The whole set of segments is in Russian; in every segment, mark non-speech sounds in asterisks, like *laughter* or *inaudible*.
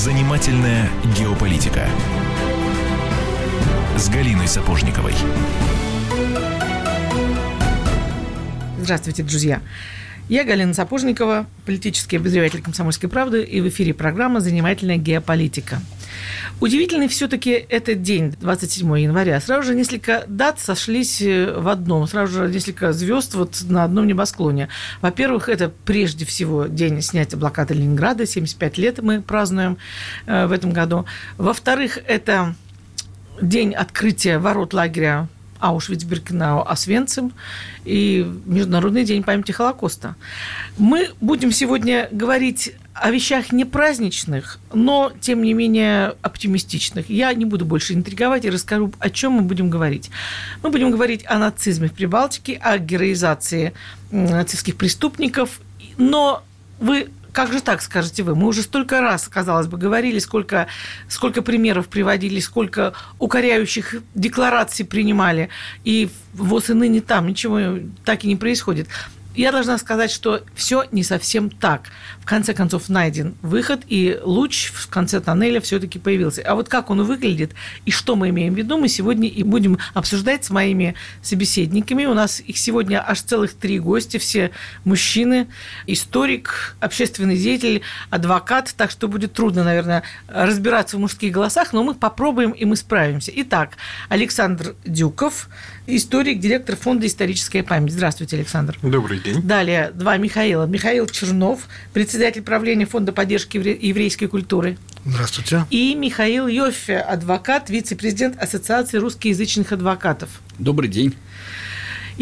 Занимательная геополитика с Галиной Сапожниковой. Здравствуйте, друзья. Я Галина Сапожникова, политический обозреватель «Комсомольской правды», и в эфире программа «Занимательная геополитика». Удивительный все-таки этот день, 27 января. Сразу же несколько дат сошлись э, в одном. Сразу же несколько звезд вот на одном небосклоне. Во-первых, это прежде всего день снятия блокады Ленинграда. 75 лет мы празднуем э, в этом году. Во-вторых, это день открытия ворот лагеря Аушвиц-Биркенау, Освенцим и Международный день памяти Холокоста. Мы будем сегодня говорить о вещах не праздничных, но, тем не менее, оптимистичных. Я не буду больше интриговать и расскажу, о чем мы будем говорить. Мы будем говорить о нацизме в Прибалтике, о героизации нацистских преступников, но вы как же так, скажете вы? Мы уже столько раз, казалось бы, говорили, сколько, сколько примеров приводили, сколько укоряющих деклараций принимали, и вот и ныне там ничего так и не происходит я должна сказать, что все не совсем так. Конце концов найден выход, и луч в конце тоннеля все-таки появился. А вот как он выглядит и что мы имеем в виду, мы сегодня и будем обсуждать с моими собеседниками. У нас их сегодня аж целых три гостя, все мужчины, историк, общественный деятель, адвокат, так что будет трудно, наверное, разбираться в мужских голосах, но мы попробуем, и мы справимся. Итак, Александр Дюков, историк, директор фонда «Историческая память». Здравствуйте, Александр. Добрый день. Далее два Михаила. Михаил Чернов, председатель правления Фонда поддержки еврейской культуры. Здравствуйте. И Михаил Йоффе, адвокат, вице-президент Ассоциации русскоязычных адвокатов. Добрый день.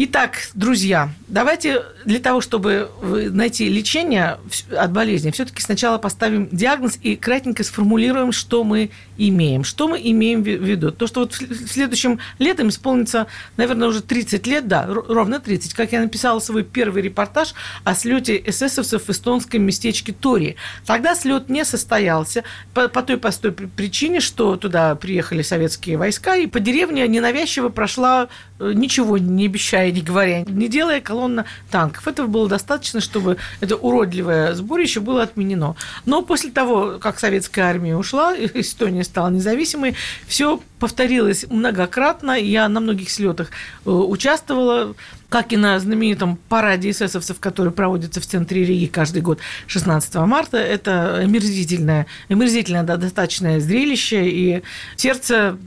Итак, друзья, давайте для того, чтобы найти лечение от болезни, все-таки сначала поставим диагноз и кратенько сформулируем, что мы имеем. Что мы имеем в виду? То, что вот в следующем летом исполнится, наверное, уже 30 лет, да, ровно 30, как я написала свой первый репортаж о слете эсэсовцев в эстонском местечке Тори. Тогда слет не состоялся по, по той простой причине, что туда приехали советские войска, и по деревне ненавязчиво прошла, э, ничего не обещая не говоря, не делая колонна танков. Этого было достаточно, чтобы это уродливое сборище было отменено. Но после того, как советская армия ушла, Эстония стала независимой, все повторилось многократно. Я на многих слетах э, участвовала как и на знаменитом параде эсэсовцев, который проводится в центре Риги каждый год 16 марта. Это омерзительное, омерзительное да, достаточное зрелище, и сердце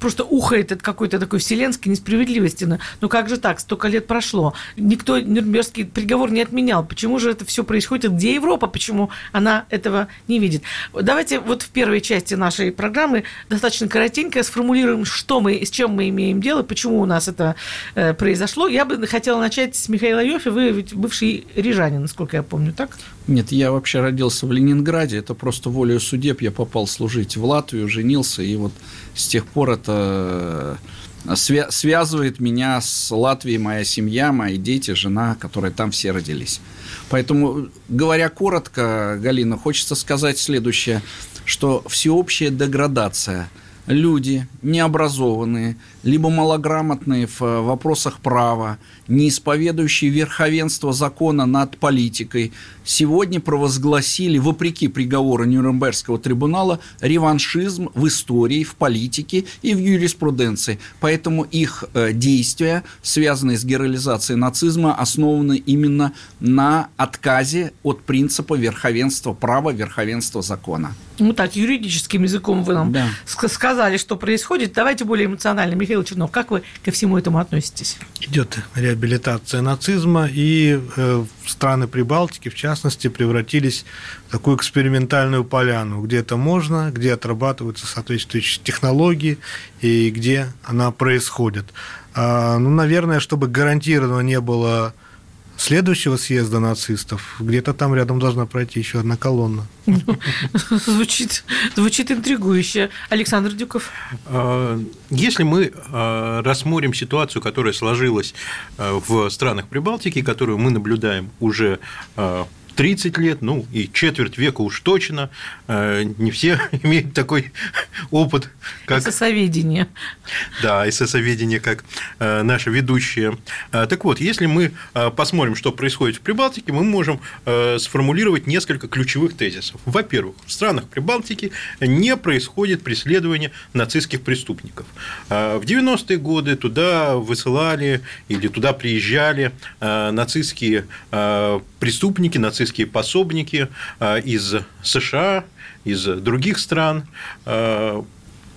просто ухает от какой-то такой вселенской несправедливости. Но ну как же так? Столько лет прошло. Никто Нюрнбергский приговор не отменял. Почему же это все происходит? Где Европа? Почему она этого не видит? Давайте вот в первой части нашей программы достаточно коротенько сформулируем, что мы, с чем мы имеем дело, почему у нас это э, произошло. Я бы хотела начать с Михаила Йофи. Вы ведь бывший рижанин, насколько я помню, так? Нет, я вообще родился в Ленинграде. Это просто волею судеб я попал служить в Латвию, женился, и вот с тех пор это э, свя- связывает меня с Латвией моя семья, мои дети, жена, которые там все родились. Поэтому, говоря коротко, Галина, хочется сказать следующее, что всеобщая деградация – люди необразованные, либо малограмотные в э, вопросах права, не исповедующие верховенство закона над политикой, сегодня провозгласили, вопреки приговору Нюрнбергского трибунала, реваншизм в истории, в политике и в юриспруденции. Поэтому их э, действия, связанные с героизацией нацизма, основаны именно на отказе от принципа верховенства права, верховенства закона. Ну так, юридическим языком вы нам да. сказали, что происходит. Давайте более эмоционально. Михаил Чернов, как вы ко всему этому относитесь? Идет реабилитация нацизма, и э, страны Прибалтики, в частности, превратились в такую экспериментальную поляну, где это можно, где отрабатываются соответствующие технологии и где она происходит. А, ну, наверное, чтобы гарантированно не было следующего съезда нацистов где-то там рядом должна пройти еще одна колонна. *laughs* Звучит, звучит интригующе. Александр Дюков. А, если мы а, рассмотрим ситуацию, которая сложилась а, в странах Прибалтики, которую мы наблюдаем уже 30 лет, ну и четверть века уж точно. Э, не все *laughs* имеют такой опыт, как... ССоведение. Да, ССоведение, как э, наши ведущие. Э, так вот, если мы посмотрим, что происходит в Прибалтике, мы можем сформулировать несколько ключевых тезисов. Во-первых, в странах Прибалтики не происходит преследование нацистских преступников. В 90-е годы туда высылали или туда приезжали нацистские преступники, нацистские пособники а, из США, из других стран а,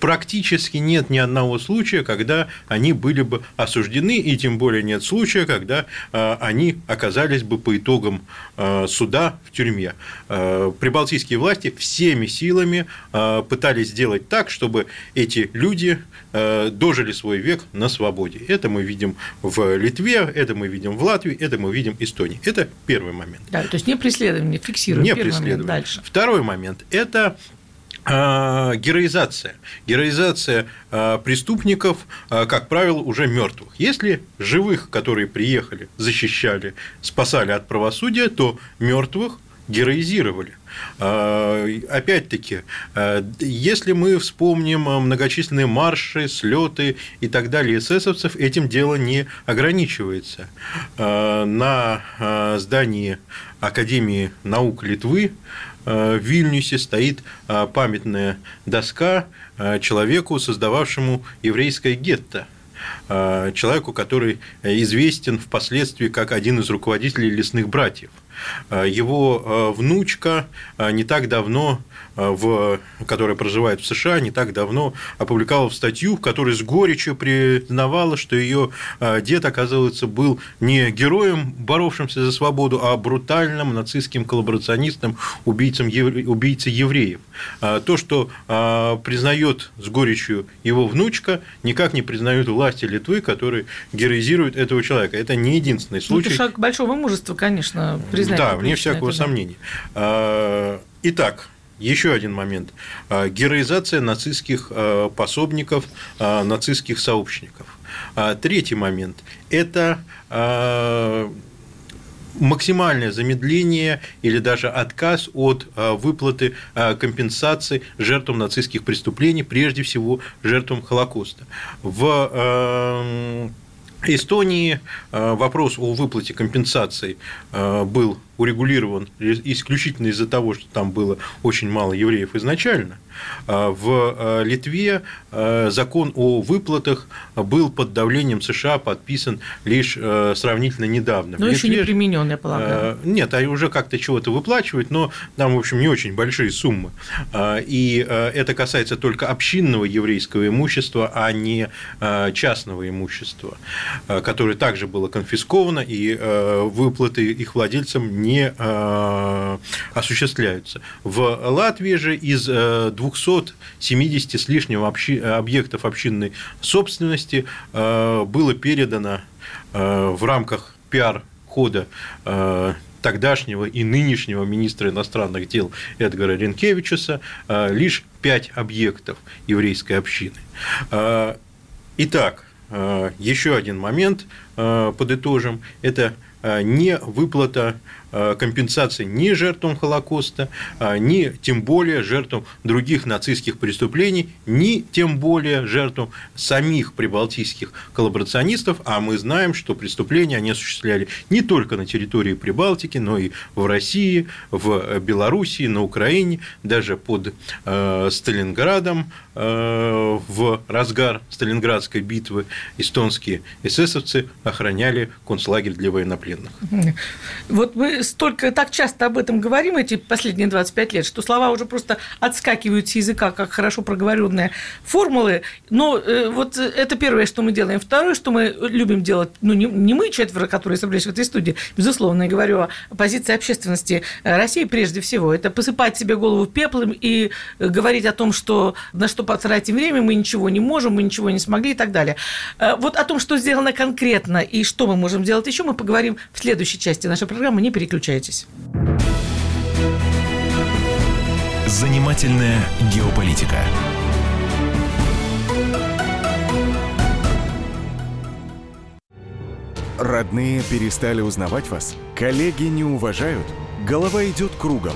практически нет ни одного случая, когда они были бы осуждены, и тем более нет случая, когда э, они оказались бы по итогам э, суда в тюрьме. Э, прибалтийские власти всеми силами пытались сделать так, чтобы эти люди дожили свой век на свободе. Это мы видим в Литве, это мы видим в Латвии, это мы видим в Эстонии. Это первый момент. Да, то есть не преследование, фиксируем. Не преследование. Дальше. Второй момент – это героизация. Героизация а, преступников, а, как правило, уже мертвых. Если живых, которые приехали, защищали, спасали от правосудия, то мертвых героизировали. Опять-таки, если мы вспомним многочисленные марши, слеты и так далее эсэсовцев, этим дело не ограничивается. На здании Академии наук Литвы в Вильнюсе стоит э, памятная доска э, человеку, создававшему еврейское гетто человеку, который известен впоследствии как один из руководителей лесных братьев. Его внучка не так давно в, которая проживает в США, не так давно опубликовала статью, в которой с горечью признавала, что ее а, дед, оказывается, был не героем, боровшимся за свободу, а брутальным нацистским коллаборационистом, убийцем, убийцей евреев. А, то, что признает с горечью его внучка, никак не признают власти Литвы, которые героизируют этого человека. Это не единственный случай. Ну, это шаг большого мужества, конечно, признать. Да, вне всякого это, сомнения. Итак, еще один момент. А, героизация нацистских а, пособников, а, нацистских сообщников. Третий момент – это максимальное замедление или даже отказ от выплаты компенсации жертвам нацистских преступлений, прежде всего жертвам Холокоста. В Эстонии вопрос о выплате компенсации был урегулирован исключительно из-за того, что там было очень мало евреев изначально. А в а, Литве а, закон о выплатах был под давлением США подписан лишь сравнительно недавно. Но еще не применен, я полагаю. Нет, они уже как-то чего-то выплачивают, но там, в общем, не очень большие суммы. И это касается только общинного еврейского имущества, а не частного имущества, которое также было конфисковано, и выплаты их владельцам не э, осуществляются. В Латвии же из 270 э, с лишним объектов общинной собственности э, было передано в рамках пиар-хода тогдашнего и нынешнего министра иностранных дел Эдгара Ренкевичуса лишь пять объектов еврейской общины. Итак, еще один момент подытожим. Это не выплата компенсации ни жертвам Холокоста, а, ни тем более жертвам других нацистских преступлений, ни тем более жертвам самих прибалтийских коллаборационистов, а мы знаем, что преступления они осуществляли не только на территории Прибалтики, но и в России, в Белоруссии, на Украине, даже под э, Сталинградом э, в разгар Сталинградской битвы эстонские эсэсовцы охраняли концлагерь для военнопленных. Вот столько, так часто об этом говорим эти последние 25 лет, что слова уже просто отскакивают с языка, как хорошо проговоренные формулы. Но э, вот это первое, что мы делаем. Второе, что мы любим делать, ну, не, не мы четверо, которые собрались в этой студии, безусловно, я говорю о позиции общественности России прежде всего, это посыпать себе голову пеплом и говорить о том, что на что потратить время, мы ничего не можем, мы ничего не смогли и так далее. Э, вот о том, что сделано конкретно и что мы можем делать еще, мы поговорим в следующей части нашей программы. Не переключайтесь переключайтесь. Занимательная геополитика. Родные перестали узнавать вас? Коллеги не уважают? Голова идет кругом.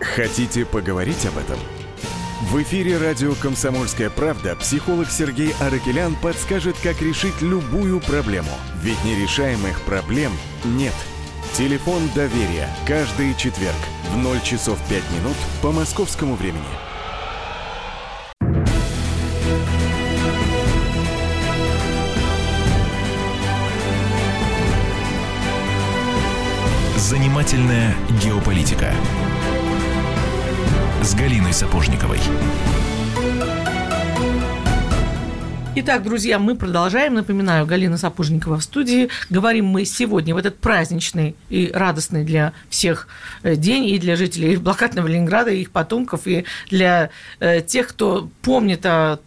Хотите поговорить об этом? В эфире радио «Комсомольская правда» психолог Сергей Аракелян подскажет, как решить любую проблему. Ведь нерешаемых проблем нет. Телефон доверия. Каждый четверг в 0 часов 5 минут по московскому времени. Занимательная геополитика с Галиной Сапожниковой. Итак, друзья, мы продолжаем. Напоминаю, Галина Сапожникова в студии. Говорим мы сегодня в этот праздничный и радостный для всех э, день и для жителей *laughs* блокадного Ленинграда, и их потомков, и для э, тех, кто помнит о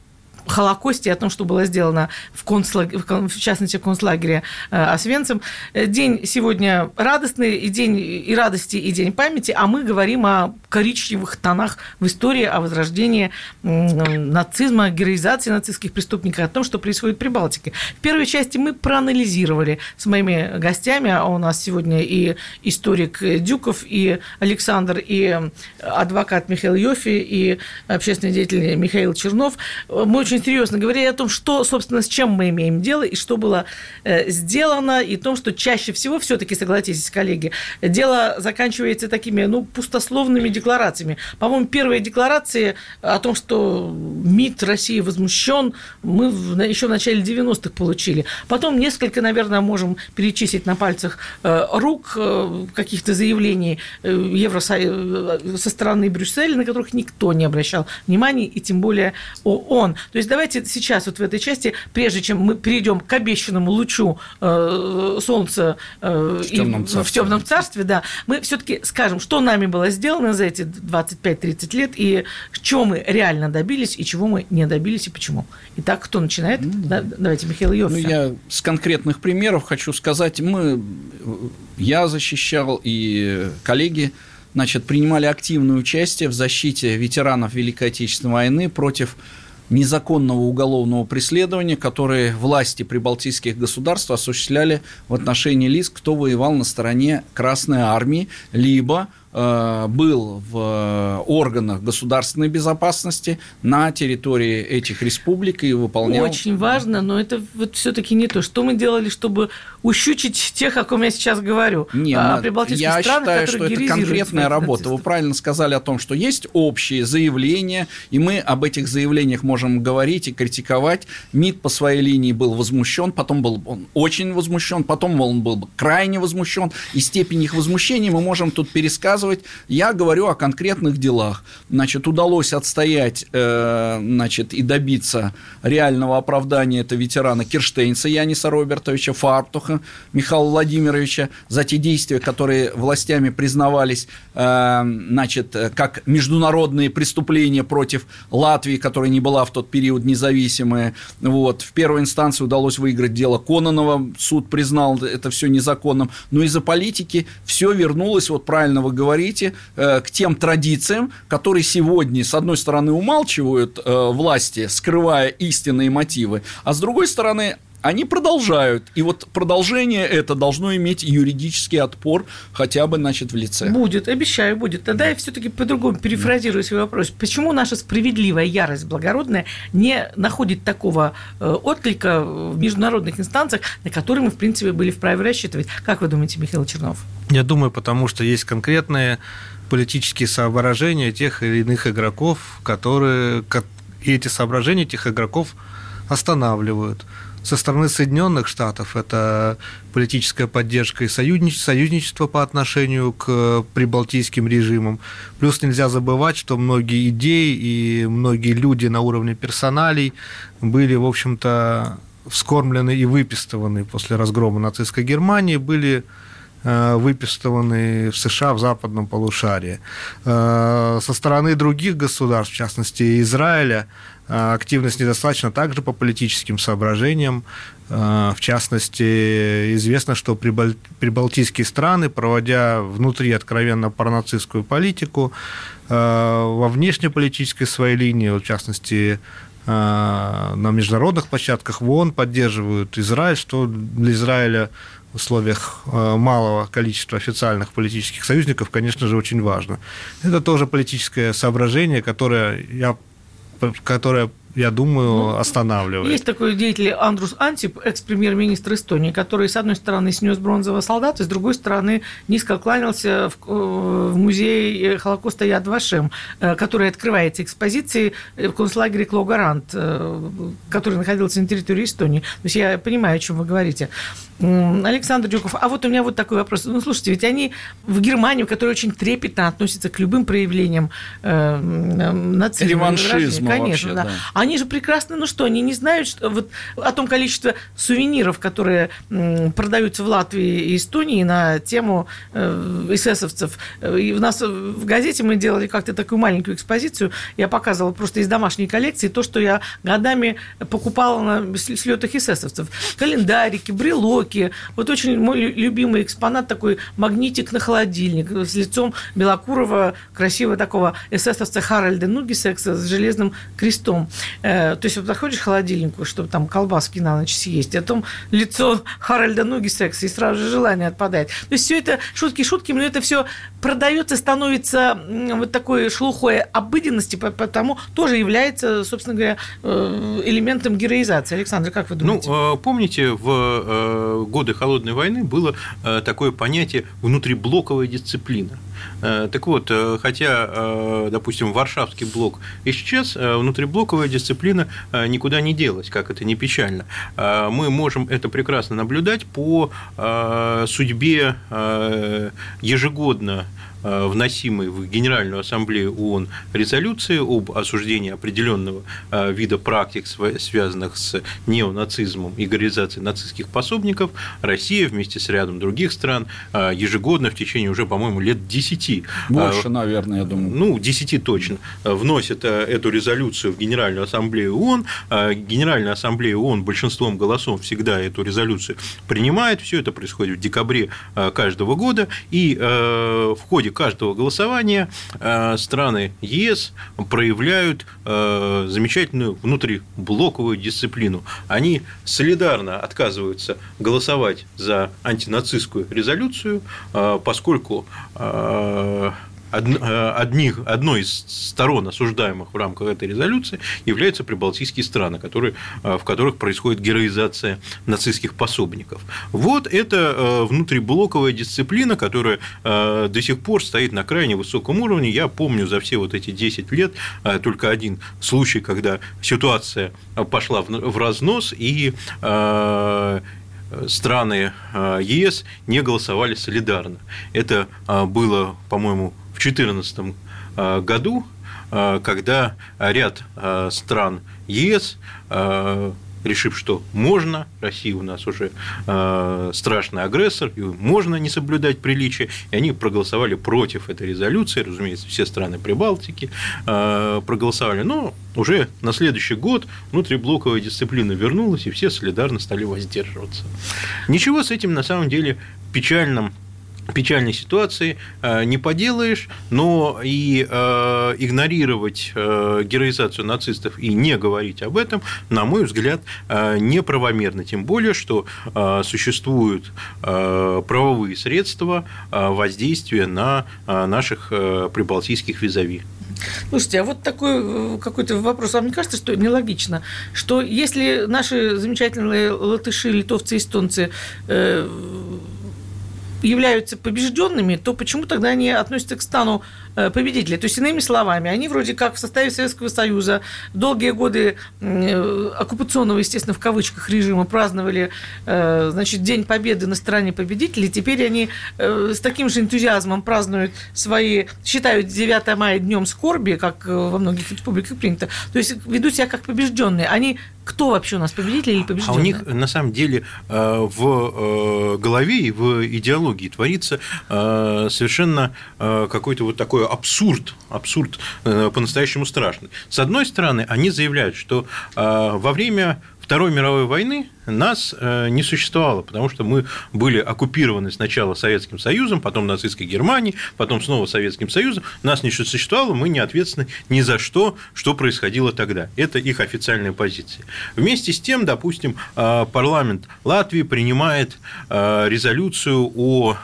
Холокосте о том, что было сделано в, концлаг... в частности, в концлагере э, Освенцим. День сегодня радостный, и день и радости, и день памяти, а мы говорим о коричневых тонах в истории, о возрождении нацизма, героизации нацистских преступников, о том, что происходит при Балтике. В первой части мы проанализировали с моими гостями, а у нас сегодня и историк Дюков, и Александр, и адвокат Михаил Йофи, и общественный деятель Михаил Чернов. Мы очень очень серьезно говорили о том, что, собственно, с чем мы имеем дело и что было э, сделано, и о том, что чаще всего, все-таки, согласитесь, коллеги, дело заканчивается такими, ну, пустословными декларациями. По-моему, первые декларации о том, что МИД России возмущен, мы еще в начале 90-х получили. Потом несколько, наверное, можем перечислить на пальцах э, рук э, каких-то заявлений Евросоюза со стороны Брюсселя, на которых никто не обращал внимания, и тем более ООН. То есть есть давайте сейчас вот в этой части, прежде чем мы перейдем к обещанному лучу э, солнца э, в, темном в темном царстве, да, мы все-таки скажем, что нами было сделано за эти 25-30 лет и чего мы реально добились и чего мы не добились и почему. Итак, кто начинает? Ну, да. Давайте, Михаил Йоффе. Ну, я с конкретных примеров хочу сказать, мы, я защищал и коллеги значит, принимали активное участие в защите ветеранов Великой Отечественной войны против незаконного уголовного преследования, которые власти прибалтийских государств осуществляли в отношении лиц, кто воевал на стороне Красной Армии, либо был в э, органах государственной безопасности на территории этих республик и выполнял... Очень важно, но это вот все таки не то. Что мы делали, чтобы ущучить тех, о ком я сейчас говорю? Не, а, я считаю, что это конкретная работа. Вы правильно сказали о том, что есть общие заявления, и мы об этих заявлениях можем говорить и критиковать. МИД по своей линии был возмущен, потом был он очень возмущен, потом он был крайне возмущен, и степень их возмущения мы можем тут пересказывать рассказывать. Я говорю о конкретных делах. Значит, удалось отстоять, э, значит, и добиться реального оправдания это ветерана Кирштейнца Яниса Робертовича, Фартуха Михаила Владимировича за те действия, которые властями признавались, э, значит, как международные преступления против Латвии, которая не была в тот период независимая. Вот. В первой инстанции удалось выиграть дело Кононова, суд признал это все незаконным. Но из-за политики все вернулось, вот правильно вы говорите, говорите, э, к тем традициям, которые сегодня, с одной стороны, умалчивают э, власти, скрывая истинные мотивы, а с другой стороны, они продолжают. И вот продолжение это должно иметь юридический отпор хотя бы, значит, в лице. Будет, обещаю, будет. Тогда я все-таки по-другому перефразирую свой вопрос. Почему наша справедливая ярость благородная не находит такого э, отклика в международных инстанциях, на которые мы, в принципе, были вправе рассчитывать? Как вы думаете, Михаил Чернов? Я думаю, потому что есть конкретные политические соображения тех или иных игроков, которые и эти соображения этих игроков останавливают со стороны Соединенных Штатов это политическая поддержка и союзничество по отношению к прибалтийским режимам. Плюс нельзя забывать, что многие идеи и многие люди на уровне персоналей были, в общем-то, вскормлены и выпистованы после разгрома нацистской Германии, были э, выпистованы в США в западном полушарии. Э, со стороны других государств, в частности Израиля, активность недостаточно также по политическим соображениям. А, в частности, известно, что прибалтийские страны, проводя внутри откровенно паранацистскую политику, а, во внешнеполитической своей линии, в частности, на международных площадках в ООН поддерживают Израиль, что для Израиля в условиях малого количества официальных политических союзников, конечно же, очень важно. Это тоже политическое соображение, которое я которое я думаю, ну, останавливает. Есть такой деятель Андрус Антип, экс-премьер-министр Эстонии, который, с одной стороны, снес бронзового солдата, с другой стороны, низко кланялся в, э, в музее Холокоста Яд Вашем, э, который открывается экспозицией в концлагере Клогарант, э, который находился на территории Эстонии. То есть я понимаю, о чем вы говорите. Александр Дюков, а вот у меня вот такой вопрос. Ну, слушайте, ведь они в Германию, которая очень трепетно относится к любым проявлениям э, нацизма. Реваншизма Конечно, вообще, да. да. Они же прекрасно, ну что, они не знают что, вот, о том количестве сувениров, которые продаются в Латвии и Эстонии на тему э, эсэсовцев. И у нас в газете мы делали как-то такую маленькую экспозицию. Я показывала просто из домашней коллекции то, что я годами покупала на слетах эсэсовцев. Календарики, брелоки. Вот очень мой любимый экспонат такой магнитик на холодильник с лицом белокурого, красивого такого эсэсовца Харальда Нугисекса с железным крестом. Э, то есть вот заходишь к холодильнику, чтобы там колбаски на ночь съесть, а потом лицо Харальда Ноги секса, и сразу же желание отпадает. То есть все это шутки шутки, но это все продается, становится вот такой шлухой обыденности, потому тоже является, собственно говоря, э, элементом героизации. Александр, как вы думаете? Ну, э, помните, в годы Холодной войны было такое понятие внутриблоковая дисциплина. Так вот, хотя, допустим, Варшавский блок исчез, внутриблоковая дисциплина э, никуда не делась, как это не печально. Э, мы можем это прекрасно наблюдать по э, судьбе ежегодно Э, вносимой в Генеральную Ассамблею ООН резолюции об осуждении определенного э, вида практик, связанных с неонацизмом и горизацией нацистских пособников, Россия вместе с рядом других стран э, ежегодно в течение уже, по-моему, лет 10. Больше, наверное, я думаю. Ну, 10 точно. Вносит эту резолюцию в Генеральную Ассамблею ООН. Генеральная Ассамблея ООН большинством голосов всегда эту резолюцию принимает. Все это происходит в декабре каждого года. И в ходе каждого голосования э, страны ЕС проявляют э, замечательную внутриблоковую дисциплину. Они солидарно отказываются голосовать за антинацистскую резолюцию, э, поскольку одних, одной из сторон, осуждаемых в рамках этой резолюции, являются прибалтийские страны, которые, э, в которых происходит героизация нацистских пособников. Вот это э, внутриблоковая дисциплина, которая до сих пор стоит на крайне высоком уровне. Я помню за все вот эти 10 лет только один случай, когда ситуация пошла в разнос, и страны ЕС не голосовали солидарно. Это было, по-моему, в 2014 э, году, э, когда ряд э, стран ЕС решив, что можно, Россия у нас уже страшный агрессор, и можно не соблюдать приличия, и они проголосовали против этой резолюции, разумеется, все страны Прибалтики проголосовали, но уже на следующий год внутриблоковая дисциплина вернулась, и все солидарно стали воздерживаться. Ничего с этим на самом деле печальным печальной ситуации э, не поделаешь, но и э, игнорировать э, героизацию нацистов и не говорить об этом, на мой взгляд, неправомерно. Тем более, что существуют правовые средства воздействия на наших прибалтийских визави. Слушайте, а вот такой какой-то вопрос. Вам не кажется, что нелогично, что если наши замечательные латыши, литовцы, эстонцы являются побежденными, то почему тогда они относятся к стану победителей? То есть, иными словами, они вроде как в составе Советского Союза долгие годы э, оккупационного, естественно, в кавычках режима праздновали э, значит, День Победы на стороне победителей. Теперь они с таким же энтузиазмом празднуют свои, считают 9 мая днем скорби, как во многих республиках принято. То есть, ведут себя как побежденные. Они кто вообще у нас победитель или побежденный? А у них на самом деле э, в э, голове и в идеологии творится э, совершенно какой-то вот такой абсурд, абсурд по-настоящему страшный. С одной стороны, они заявляют, что во время Второй мировой войны нас э, не существовало, потому что мы были оккупированы сначала Советским Союзом, потом нацистской Германией, потом снова Советским Союзом. Нас не существовало, мы не ответственны ни за что, что происходило тогда. Это их официальная позиция. Вместе с тем, допустим, э, парламент Латвии принимает э, резолюцию о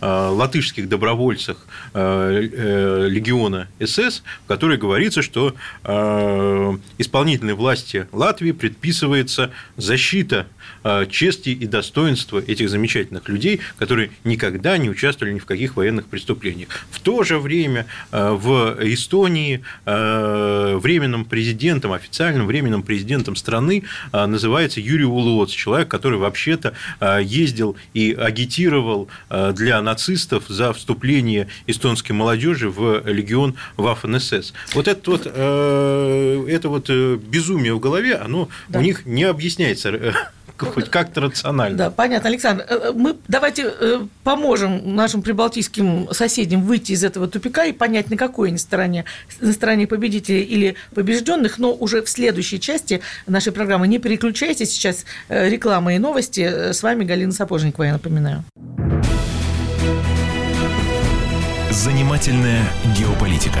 латышских добровольцах легиона СС, в которой говорится, что исполнительной власти Латвии предписывается защита чести и достоинства этих замечательных людей, которые никогда не участвовали ни в каких военных преступлениях. В то же время э, в Эстонии э, временным президентом, официальным временным президентом страны называется Юрий Улуоц, человек, который вообще-то ездил и агитировал для нацистов за вступление эстонской молодежи в легион Waffen-СС. Вот это вот, это вот безумие в голове, оно да. у них не объясняется э, хоть как-то рационально. Да, понятно, Александр. Э, э, мы давайте поможем нашим прибалтийским соседям выйти из этого тупика и понять, на какой они стороне, на стороне победителей или побежденных, но уже в следующей части нашей программы. Не переключайтесь, сейчас реклама и новости. С вами Галина Сапожникова, я напоминаю. Занимательная геополитика.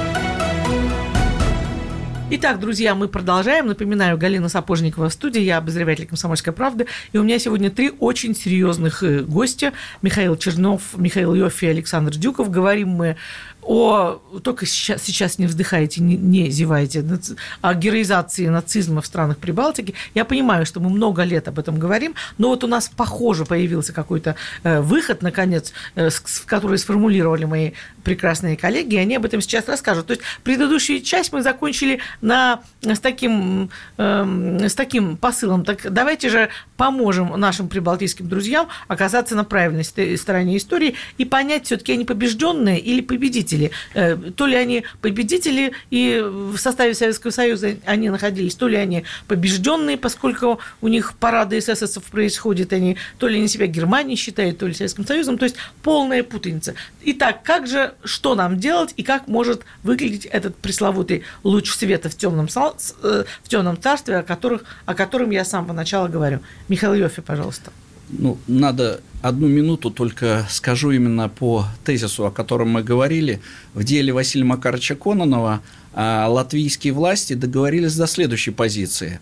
Итак, друзья, мы продолжаем. Напоминаю, Галина Сапожникова в студии, я обозреватель «Комсомольской правды». И у меня сегодня три очень серьезных э, гостя. Михаил Чернов, Михаил Йоффи и Александр Дюков. Говорим мы о, только сейчас, сейчас не вздыхайте, не, не зевайте, о героизации нацизма в странах Прибалтики. Я понимаю, что мы много лет об этом говорим, но вот у нас, похоже, появился какой-то э, выход, наконец, э, который сформулировали мои прекрасные коллеги, и они об этом сейчас расскажут. То есть предыдущую часть мы закончили на, с, таким, э, с таким посылом. Так давайте же поможем нашим прибалтийским друзьям оказаться на правильной стороне истории и понять, все-таки они побежденные или победители. Э, то ли они победители, и в составе Советского Союза они находились, то ли они побежденные, поскольку у них парады эсэсовцев происходят, они то ли они себя Германией считают, то ли Советским Союзом, то есть полная путаница. Итак, как же, что нам делать, и как может выглядеть этот пресловутый луч света в темном, э, в темном царстве, о, которых, о котором я с самого начала говорю. Михаил Йофи, пожалуйста. Ну, надо одну минуту только скажу именно по тезису, о котором мы говорили. В деле Василия Макаровича Кононова латвийские власти договорились до следующей позиции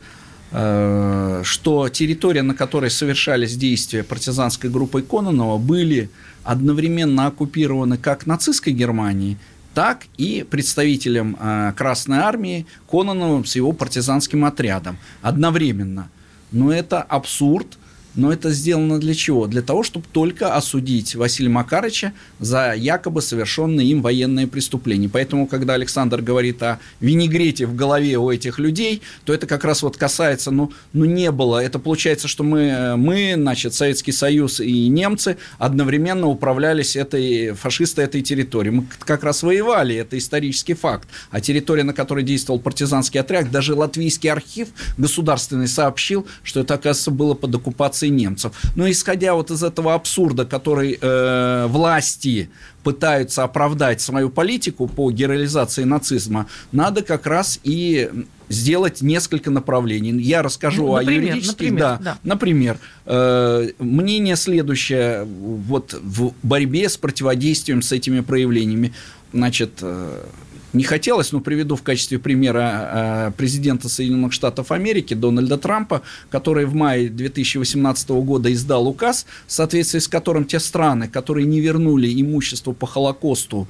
а, что территория, на которой совершались действия партизанской группы Кононова, были одновременно оккупированы как нацистской Германией, так и представителем а, Красной Армии Кононовым с его партизанским отрядом одновременно. Но это абсурд, но это сделано для чего? Для того, чтобы только осудить Василия Макарыча за якобы совершенные им военные преступления. Поэтому, когда Александр говорит о винегрете в голове у этих людей, то это как раз вот касается, ну, ну не было. Это получается, что мы, мы, значит, Советский Союз и немцы одновременно управлялись этой, фашисты этой территорией. Мы как раз воевали, это исторический факт. А территория, на которой действовал партизанский отряд, даже латвийский архив государственный сообщил, что это, оказывается, было под оккупацией оккупации немцев. Но исходя вот из этого абсурда, который э, власти пытаются оправдать свою политику по героизации нацизма, надо как раз и сделать несколько направлений. Я расскажу ну, например, о юридических. Например, да, да. например э, мнение следующее вот в борьбе с противодействием с этими проявлениями. Значит, э, не хотелось, но приведу в качестве примера э, президента Соединенных Штатов Америки Дональда Трампа, который в мае 2018 года издал указ, в соответствии с которым те страны, которые не вернули имущество по Холокосту,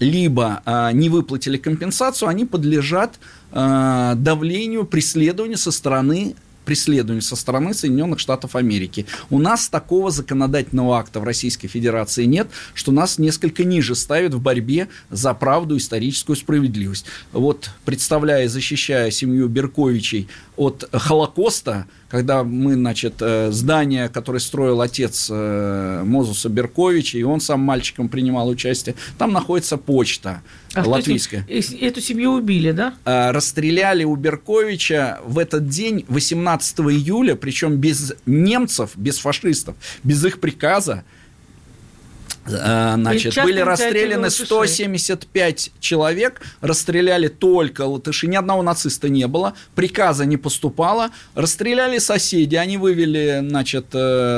либо э, не выплатили компенсацию, они подлежат э, давлению, преследованию со стороны преследованию со стороны Соединенных Штатов Америки. У нас такого законодательного акта в Российской Федерации нет, что нас несколько ниже ставит в борьбе за правду, историческую справедливость. Вот представляя, защищая семью Берковичей от Холокоста, когда мы, значит, э, здание, которое строил отец э, Мозуса Берковича, и он сам мальчиком принимал участие, там находится почта а латвийская. Эту, эту семью убили, да? Э, расстреляли у Берковича в этот день, 18 июля, причем без немцев, без фашистов, без их приказа, Значит, были расстреляны 175 человек, расстреляли только латыши, ни одного нациста не было, приказа не поступало, расстреляли соседи, они вывели, значит,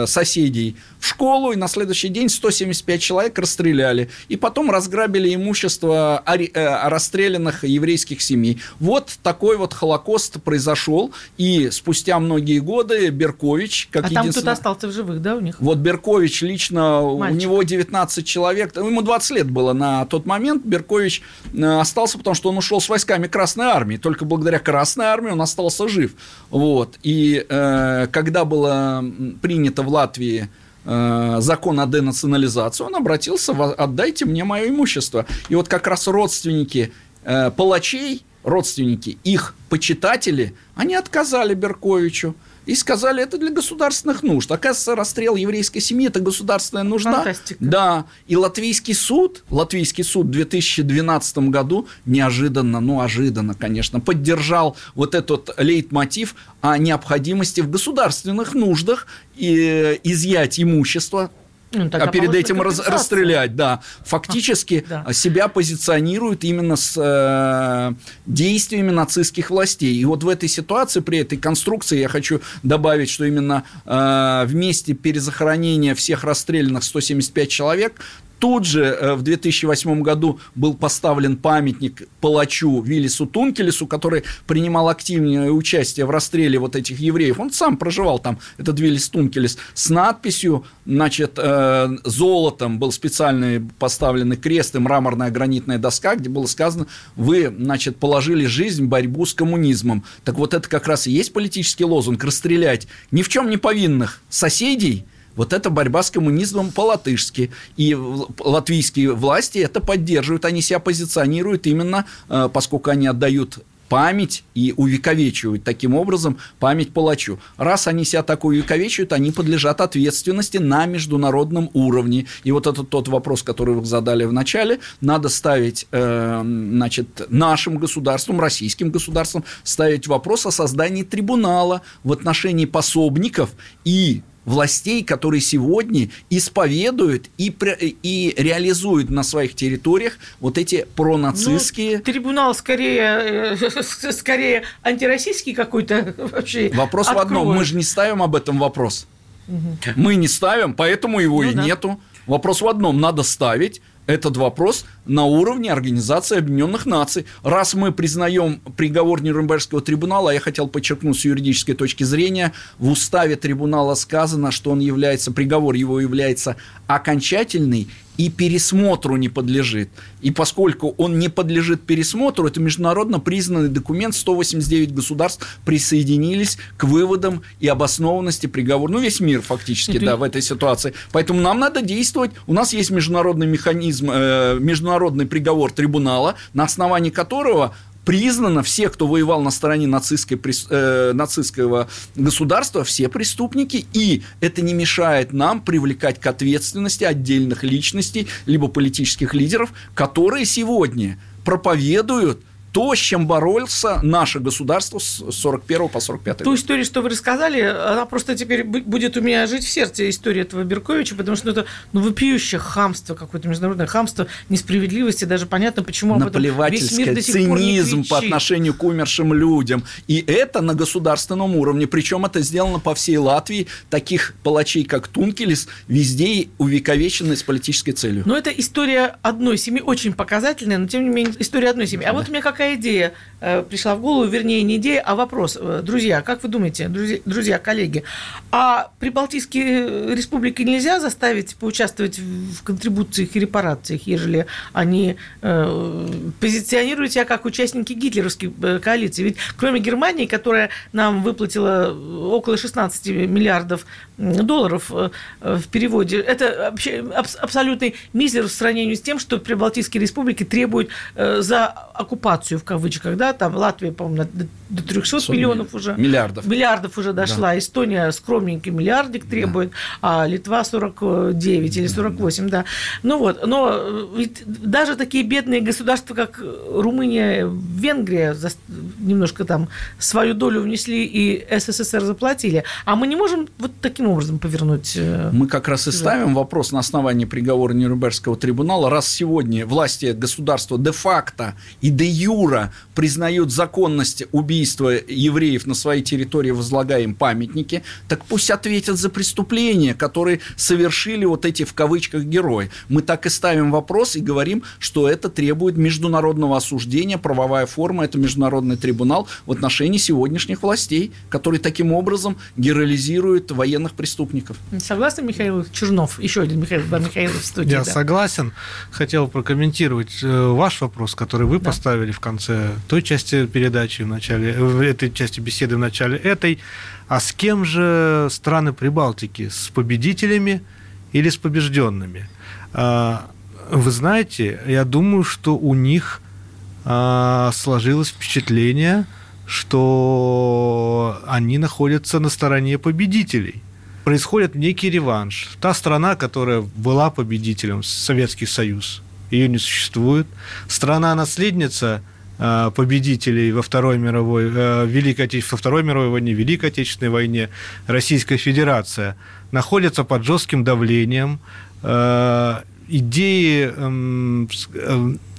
соседей в школу, и на следующий день 175 человек расстреляли. И потом разграбили имущество э, расстрелянных еврейских семей. Вот такой вот Холокост произошел, и спустя многие годы Беркович, как а единственный... там кто-то остался в живых, да, у них? Вот Беркович лично, Мальчик. у него 19 человек, ему 20 лет было на тот момент, Беркович э, остался, потому что он ушел с войсками Красной Армии, только благодаря Красной Армии он остался жив. Вот. И э, когда было принято в Латвии э, закон о денационализации, он обратился, отдайте мне мое имущество. И вот как раз родственники э, палачей, родственники, их почитатели, они отказали Берковичу и сказали, это для государственных нужд. Оказывается, расстрел еврейской семьи – это государственная нужда. Фантастика. Да. И латвийский суд, латвийский суд в 2012 году неожиданно, ну, ожиданно, конечно, поддержал вот этот лейтмотив о необходимости в государственных нуждах и изъять имущество ну, а перед этим раз, расстрелять, да. Фактически *laughs* да. себя позиционирует именно с э, действиями нацистских властей. И вот в этой ситуации, при этой конструкции, я хочу добавить, что именно э, в месте перезахоронения всех расстрелянных 175 человек Тут же э, в 2008 году был поставлен памятник палачу Виллису Тункелесу, который принимал активное участие в расстреле вот этих евреев. Он сам проживал там, этот Виллис Тункелес, с надписью, значит, э, золотом был специальный поставленный крест и мраморная гранитная доска, где было сказано, вы, значит, положили жизнь в борьбу с коммунизмом. Так вот это как раз и есть политический лозунг – расстрелять ни в чем не повинных соседей – вот это борьба с коммунизмом по-латышски. И латвийские власти это поддерживают, они себя позиционируют именно, э, поскольку они отдают память и увековечивают таким образом память палачу. Раз они себя так увековечивают, они подлежат ответственности на международном уровне. И вот это тот вопрос, который вы задали в начале, надо ставить э, значит, нашим государством, российским государством, ставить вопрос о создании трибунала в отношении пособников и властей, которые сегодня исповедуют и, и реализуют на своих территориях вот эти пронацистские... Ну, трибунал скорее, э, *laughs* скорее антироссийский какой-то вообще. Вопрос откроет. в одном, мы же не ставим об этом вопрос. Угу. Мы не ставим, поэтому его ну, и да. нету. Вопрос в одном, надо ставить, этот вопрос на уровне Организации Объединенных Наций. Раз мы признаем приговор Нюрнбергского трибунала, я хотел подчеркнуть с юридической точки зрения, в уставе трибунала сказано, что он является, приговор его является окончательный и пересмотру не подлежит. И поскольку он не подлежит пересмотру, это международно признанный документ, 189 государств присоединились к выводам и обоснованности приговора. Ну, весь мир фактически, да, в этой ситуации. Поэтому нам надо действовать. У нас есть международный механизм, э, международный приговор трибунала, на основании которого признано, все, кто воевал на стороне нацистской, э, нацистского государства, все преступники, и это не мешает нам привлекать к ответственности отдельных личностей, либо политических лидеров, которые сегодня проповедуют то, с чем боролся наше государство с 41 по 45 Ту год. историю, что вы рассказали, она просто теперь бу- будет у меня жить в сердце история этого Берковича, потому что ну, это ну, вопиющее хамство, какое-то международное хамство, несправедливости, даже понятно, почему об этом весь мир до сих пор цинизм по кричит. отношению к умершим людям. И это на государственном уровне. Причем это сделано по всей Латвии. Таких палачей, как Тункелис, везде увековечены с политической целью. Но это история одной семьи, очень показательная, но тем не менее история одной семьи. А вот у меня какая идея э, пришла в голову, вернее, не идея, а вопрос. Э, Друзья, как вы думаете, друзья, друзья, коллеги, а прибалтийские республики нельзя заставить поучаствовать в контрибуциях и репарациях, ежели они э, позиционируют себя как участники гитлеровской э, коалиции? Ведь кроме Германии, которая нам выплатила около 16 миллиардов долларов э, э, в переводе, это вообще абс- абсолютный мизер в сравнении с тем, что Прибалтийские республики требуют э, за оккупацию, в кавычках, да, там Латвия, по-моему, до, до 300 Сотни миллионов уже. Миллиардов. Миллиардов уже дошла. Эстония скромненький миллиардик требует, а Литва 49 или 48, да. Ну вот, но ведь даже такие бедные государства, как Румыния, Венгрия, немножко там свою долю внесли и СССР заплатили. А мы не можем вот таким образом повернуть... э, Мы как раз и ставим вопрос на основании приговора Нюрнбергского трибунала, раз сегодня власти государства де-факто и де-юра признают законность убийства евреев на своей территории, возлагая им памятники, так пусть ответят за преступления, которые совершили вот эти в кавычках герои. Мы так и ставим вопрос и говорим, что это требует международного осуждения, правовая форма, это международный трибунал в отношении сегодняшних властей, который таким образом героизирует военных преступников. Согласны, Михаил Чернов? Еще один Михаил, два Михаила в студии. Я да. согласен. Хотел прокомментировать э, ваш вопрос, который вы Да. поставили в конце той части передачи, в начале, э, в этой части беседы в начале этой. А с кем же страны Прибалтики? С победителями или с побежденными? А, Вы знаете, я думаю, что у них а, сложилось впечатление, что они находятся на стороне победителей. Происходит некий реванш. Та страна, которая была победителем, Советский Союз, ее не существует. Страна-наследница э, победителей во Второй мировой, э, Великой во Второй мировой войне, Великой Отечественной войне, Российская Федерация, находится под жестким давлением. Э, Идеи, эм,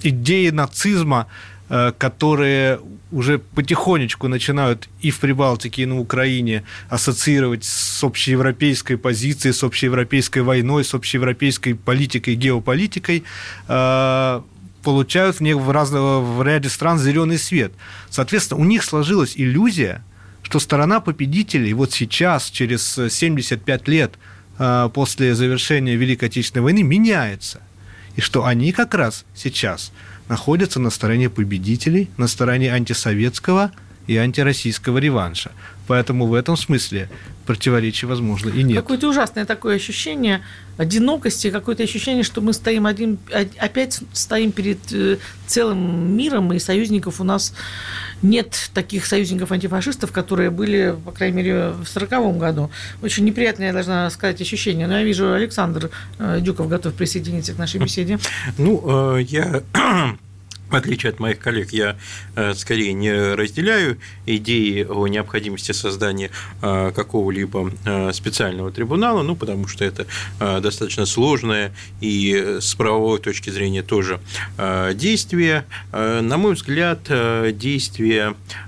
идеи нацизма, которые уже потихонечку начинают и в Прибалтике, и на Украине ассоциировать с общеевропейской позицией, с общеевропейской войной, с общеевропейской политикой, геополитикой, э, получают в, не- в, разного, в ряде стран зеленый свет. Соответственно, у них сложилась иллюзия, что сторона победителей вот сейчас, через э, 75 лет э, после завершения Великой Отечественной войны, меняется. И что они как раз сейчас находятся на стороне победителей, на стороне антисоветского и антироссийского реванша. Поэтому в этом смысле противоречий, возможно, и нет. Какое-то ужасное такое ощущение одинокости, какое-то ощущение, что мы стоим один, о- опять стоим перед э, целым миром, и союзников у нас нет таких союзников-антифашистов, которые были, по крайней мере, в сороковом году. Очень неприятное, я должна сказать, ощущение. Но я вижу, Александр э, Дюков готов присоединиться к нашей беседе. Ну, э, я в отличие от моих коллег, я э, скорее не разделяю идеи о необходимости создания э, какого-либо э, специального трибунала, ну, потому что это достаточно сложное и с правовой точки зрения тоже действие. На мой взгляд, действия э,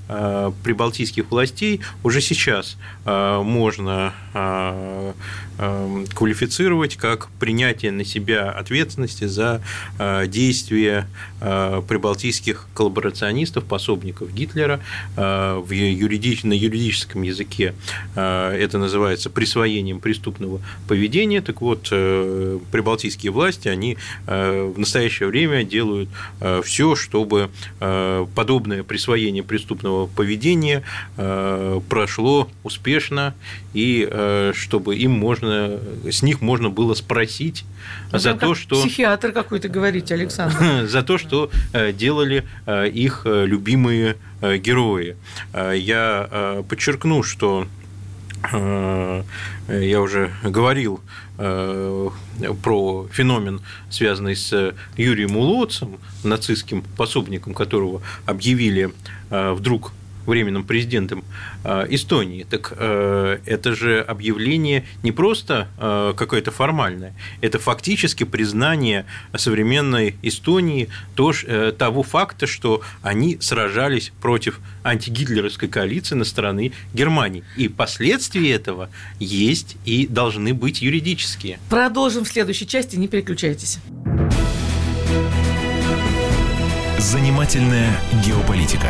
прибалтийских властей уже сейчас э, можно э, э, квалифицировать как принятие на себя ответственности за э, действия э, прибалтийских коллаборационистов, пособников Гитлера. Э, В юридич... На юридическом языке э, это называется присвоением преступного поведения. Так вот, э, прибалтийские власти, они э, в настоящее время делают все, чтобы э, подобное присвоение преступного поведения э, прошло успешно и э, чтобы им можно, с них можно было спросить за Прям то, что Психиатр какой-то говорите, Александр. *laughs* за то, что э, делали их любимые герои. Я подчеркну, что я уже говорил про феномен, связанный с Юрием Улоцем, нацистским пособником которого объявили э, вдруг временным президентом э, Эстонии, так э, это же объявление не просто э, какое-то формальное, это фактически признание современной Эстонии того факта, что они сражались против антигитлеровской коалиции на стороны Германии. И последствия этого есть и должны быть юридические. Продолжим в следующей части, не переключайтесь. Занимательная геополитика.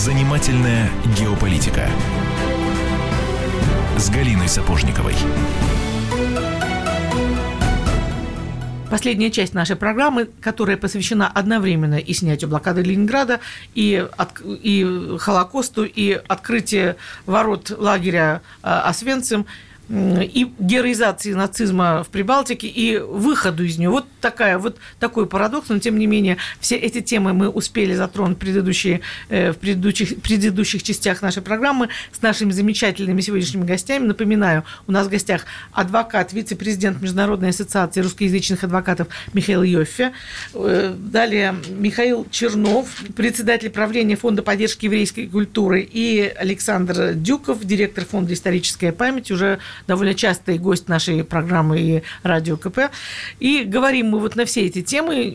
Занимательная геополитика с Галиной Сапожниковой. Последняя часть нашей программы, которая посвящена одновременно и снятию блокады Ленинграда, и, от, и Холокосту, и открытию ворот лагеря а, Освенцим – и героизации нацизма в Прибалтике, и выходу из нее. Вот, такая, вот такой парадокс, но тем не менее все эти темы мы успели затронуть в, предыдущие, э, в предыдущих, предыдущих частях нашей программы с нашими замечательными сегодняшними гостями. Напоминаю, у нас в гостях адвокат, вице-президент Международной ассоциации русскоязычных адвокатов Михаил Йоффе. Э, далее Михаил Чернов, председатель правления Фонда поддержки еврейской культуры, и Александр Дюков, директор Фонда историческая память, уже довольно частый гость нашей программы и радио КП. И говорим мы вот на все эти темы, э,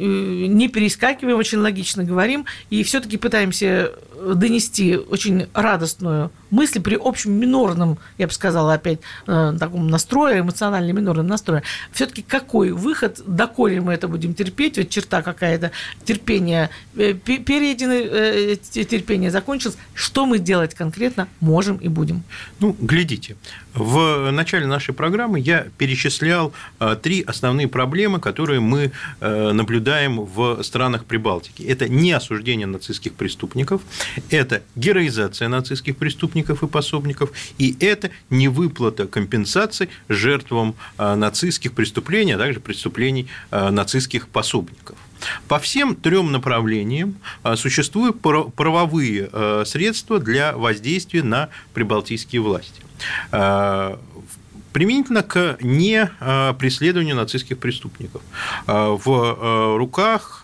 не перескакиваем, очень логично говорим, и все-таки пытаемся донести очень радостную мысль при общем минорном, я бы сказала опять, э, таком настрое, эмоционально минорном настрое. Все-таки какой выход, доколе мы это будем терпеть, вот черта какая-то, терпение э, перейдено, терпение закончилось, что мы делать конкретно можем и будем? Ну, глядите, в начале нашей программы я перечислял э, три основные проблемы, которые мы э, наблюдаем в странах Прибалтики. Это не осуждение нацистских преступников, это героизация нацистских преступников и пособников, и это невыплата компенсаций жертвам э, нацистских преступлений, а также преступлений нацистских пособников. По всем трем направлениям существуют правовые средства для воздействия на прибалтийские власти. Э, применительно к не э, преследованию нацистских преступников. Э, в руках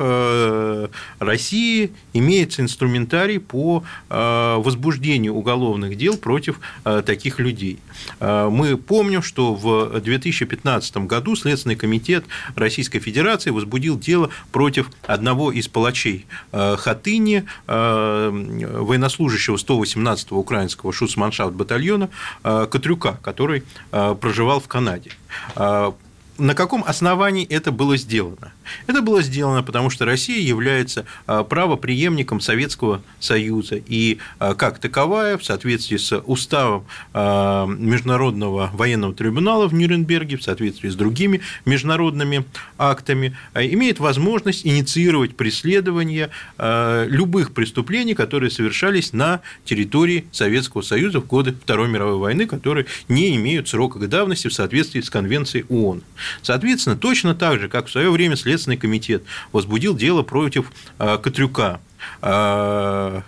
России имеется инструментарий по возбуждению уголовных дел против таких людей. Мы помним, что в 2015 году Следственный комитет Российской Федерации возбудил дело против одного из палачей Хатыни, военнослужащего 118-го украинского шуцманшафт батальона Катрюка, который проживал в Канаде. На каком основании это было сделано? Это было сделано, потому что Россия является а, правоприемником Советского Союза и а, как таковая в соответствии с уставом Международного военного трибунала в Нюрнберге, в соответствии с другими международными актами, имеет возможность инициировать преследование любых преступлений, которые совершались на территории Советского Союза в годы Второй мировой войны, которые не имеют срока давности в соответствии с Конвенцией ООН. Соответственно, точно так же, как в свое время Следственный комитет возбудил дело против э, Катрюка, э,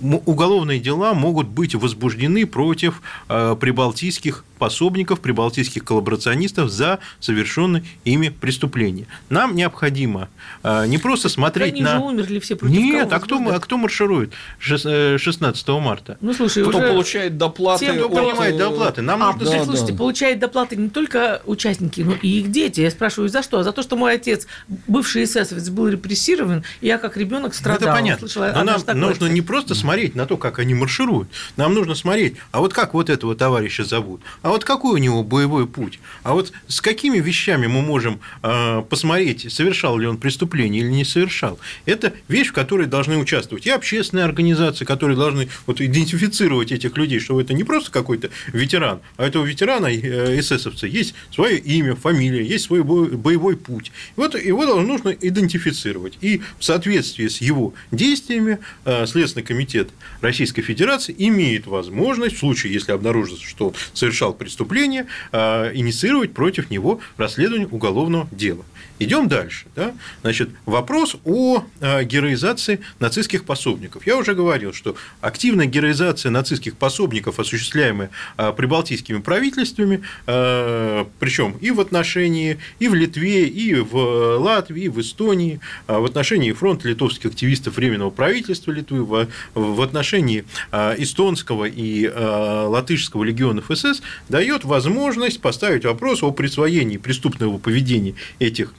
уголовные дела могут быть возбуждены против э, прибалтийских пособников, прибалтийских коллаборационистов за совершенные ими преступления. Нам необходимо э, не просто смотреть Они на... же умерли все против Нет, кого а кто, а кто марширует 16 э, марта? Ну, слушай, кто уже... получает доплаты? Тем, кто от... принимает доплаты. Нам а, нужно... да, слушайте, да. получают доплаты не только участники, но и их дети. Я спрашиваю, за что? За то, что мой отец, бывший эсэсовец, был репрессирован, и я как ребенок страдал. Ну, это понятно. Слышала, но нам нужно не просто смотреть на то, как они маршируют. Нам нужно смотреть, а вот как вот этого товарища зовут, а вот какой у него боевой путь, а вот с какими вещами мы можем э, посмотреть, совершал ли он преступление или не совершал. Это вещь, в которой должны участвовать и общественные организации, которые должны вот, идентифицировать этих людей, что это не просто какой-то ветеран, а этого ветерана э, эсэсовца есть свое имя, фамилия, есть свой боевой путь. И вот его нужно идентифицировать. И в соответствии с его действиями э, Следственный комитет Российской Федерации имеет возможность, в случае, если обнаружится, что он совершал преступление, э, инициировать против него расследование уголовного дела. Идем дальше. Да? Значит, вопрос о э, героизации нацистских пособников. Я уже говорил, что активная героизация нацистских пособников, осуществляемая прибалтийскими правительствами, причем и в отношении, и в Литве, и в Латвии, и в Эстонии, в отношении фронта литовских активистов Временного правительства Литвы, в, отношении эстонского и латышского легионов СС дает возможность поставить вопрос о присвоении преступного поведения этих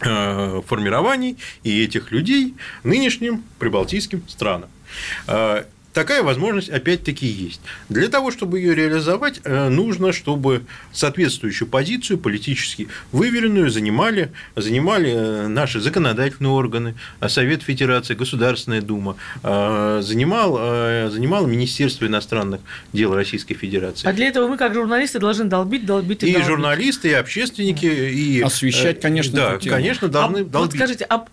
формирований и этих людей нынешним прибалтийским странам. Такая возможность опять-таки есть. Для того, чтобы ее реализовать, э, нужно, чтобы соответствующую позицию политически выверенную занимали, занимали э, наши законодательные органы, э, Совет Федерации, Государственная Дума, занимал, занимал Министерство иностранных дел Российской Федерации. А для этого мы, как журналисты, должны долбить, долбить и, и долбить. журналисты, и общественники, и освещать, конечно, да, конечно, должны а, долбить. Вот скажите, а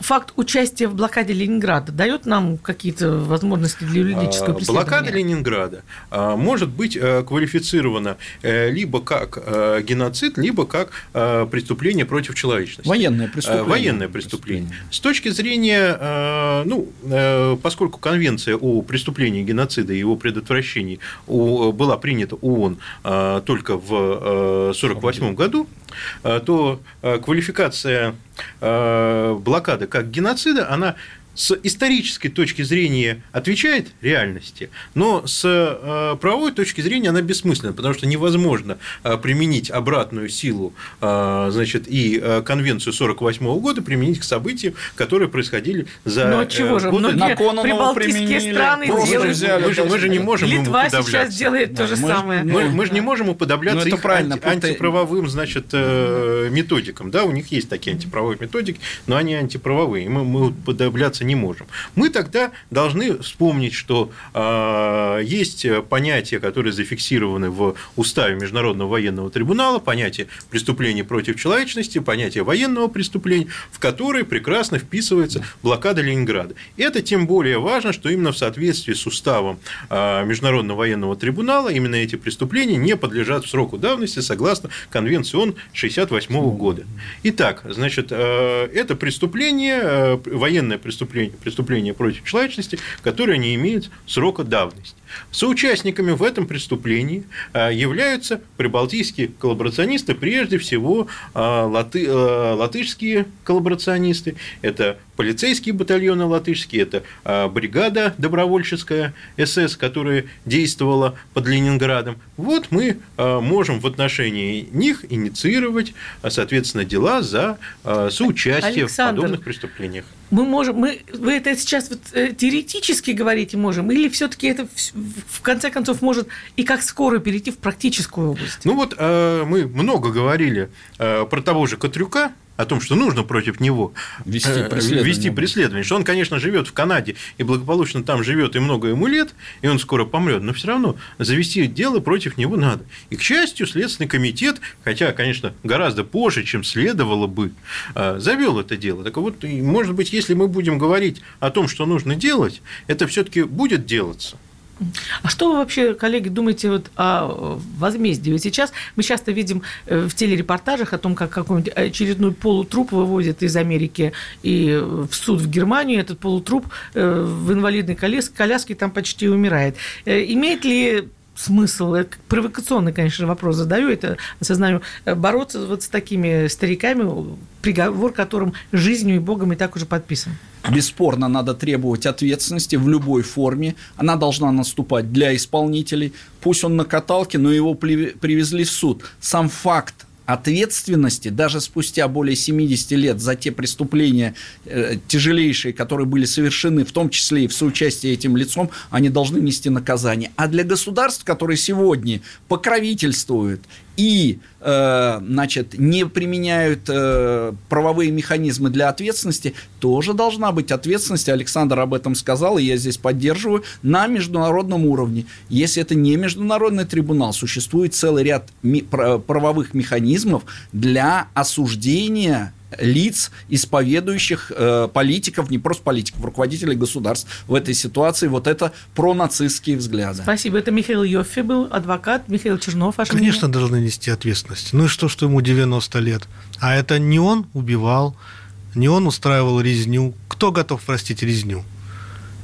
факт участия в блокаде Ленинграда дает нам какие-то возможности для юридического а, преследования? Блокада Ленинграда а, может быть э, квалифицирована э, либо как э, геноцид, либо как преступление против человечности. Военное преступление. Военное преступление. С точки зрения, ну, поскольку конвенция о преступлении геноцида и его предотвращении была принята ООН только в 1948 году, то квалификация блокады как геноцида, она с исторической точки зрения отвечает реальности, но с э, правовой точки зрения она бессмысленна, потому что невозможно э, применить обратную силу э, значит, и конвенцию 1948 года применить к событиям, которые происходили за Но чего же, годы. многие прибалтийские страны делают. Взяли, мы, же, мы же не можем Литва ему сейчас делает да, то же мы, самое. Мы, мы же не можем уподобляться ну, их правильно, анти, антиправовым значит, методикам. Да, у них есть такие антиправовые методики, но они антиправовые. Мы, мы уподобляться не можем. Мы тогда должны вспомнить, что э, есть понятия, которые зафиксированы в уставе Международного военного трибунала, понятие преступления против человечности, понятие военного преступления, в которые прекрасно вписывается блокада Ленинграда. Это тем более важно, что именно в соответствии с уставом э, Международного военного трибунала именно эти преступления не подлежат сроку давности согласно Конвенции ООН 1968 года. Итак, значит, э, это преступление, военное преступление преступления, преступления против человечности, которые не имеют срока давности. Соучастниками в этом преступлении а, являются прибалтийские коллаборационисты, прежде всего а, латы, а, латышские коллаборационисты, это полицейские батальоны латышские, это бригада добровольческая СС, которая действовала под Ленинградом. Вот мы можем в отношении них инициировать, соответственно, дела за соучастие Александр, в подобных преступлениях. Мы можем, мы, вы это сейчас вот э, теоретически говорите можем, или все-таки это в конце концов может и как скоро перейти в практическую область? Ну вот э, мы много говорили э, про того же Катрюка, о том, что нужно против него вести э, преследование. вести преследование, что он, конечно, живет в Канаде и благополучно там живет и много ему лет, и он скоро помрет, но все равно завести дело против него надо. И, к счастью, Следственный комитет, хотя, конечно, гораздо позже, чем следовало бы, завел это дело. Так вот, может быть, если мы будем говорить о том, что нужно делать, это все-таки будет делаться. А что вы вообще, коллеги, думаете вот о возмездии? Ведь сейчас мы часто видим э, в телерепортажах о том, как какой-нибудь очередной полутруп вывозят из Америки и в суд в Германию. Этот полутруп э, в инвалидной коляске там почти умирает. Э, имеет ли смысл, провокационный, конечно, вопрос задаю, это осознаю, бороться вот с такими стариками, приговор которым жизнью и Богом и так уже подписан? Бесспорно, надо требовать ответственности в любой форме. Она должна наступать для исполнителей. Пусть он на каталке, но его привезли в суд. Сам факт ответственности даже спустя более 70 лет за те преступления э, тяжелейшие, которые были совершены, в том числе и в соучастии этим лицом, они должны нести наказание. А для государств, которые сегодня покровительствуют и э, значит, не применяют э, правовые механизмы для ответственности, тоже должна быть ответственность. Александр об этом сказал, и я здесь поддерживаю, на международном уровне. Если это не международный трибунал, существует целый ряд ми- правовых механизмов для осуждения лиц, исповедующих э, политиков, не просто политиков, руководителей государств в этой ситуации. Вот это пронацистские взгляды. Спасибо. Это Михаил Йоффе был, адвокат, Михаил Чернов. Ваше Конечно, мнение? должны нести ответственность. Ну и что, что ему 90 лет? А это не он убивал, не он устраивал резню. Кто готов простить резню?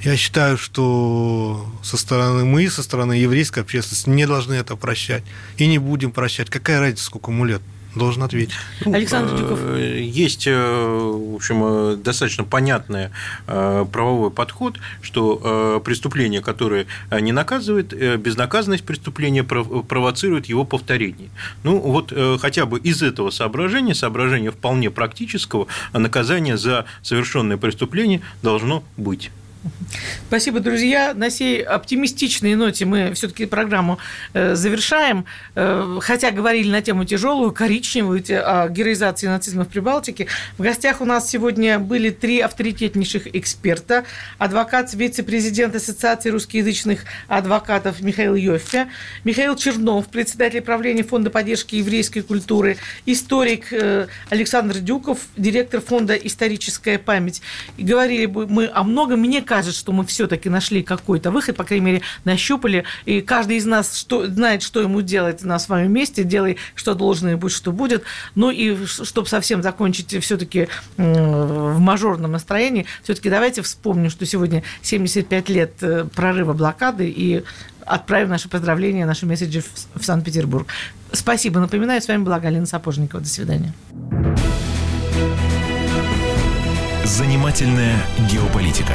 Я считаю, что со стороны мы, со стороны еврейской общественности не должны это прощать. И не будем прощать. Какая разница, сколько ему лет? Должен ответить. Ну, Александр Дюков. Э, есть, э, в общем, э, достаточно понятный правовой подход, что преступление, которое не наказывает, безнаказанность преступления провоцирует его повторение. Ну, вот хотя бы из этого соображения, соображения вполне практического, наказание за совершенное преступление должно быть. Спасибо, друзья. На сей оптимистичной ноте мы все-таки программу э, завершаем. Э, хотя говорили на тему тяжелую, коричневую, о героизации нацизма в Прибалтике. В гостях у нас сегодня были три авторитетнейших эксперта. Адвокат, вице-президент Ассоциации русскоязычных адвокатов Михаил Йоффе, Михаил Чернов, председатель правления Фонда поддержки еврейской культуры, историк э, Александр Дюков, директор Фонда «Историческая память». И говорили бы мы о многом. Мне кажется, что мы все-таки нашли какой-то выход, по крайней мере, нащупали, и каждый из нас что, знает, что ему делать на своем месте, делай, что должно и будь, что будет. Ну и чтобы совсем закончить все-таки в мажорном настроении, все-таки давайте вспомним, что сегодня 75 лет э, прорыва блокады, и отправим наши поздравления, наши месседжи в Санкт-Петербург. Спасибо. Напоминаю, с вами была Галина Сапожникова. До свидания. Занимательная геополитика.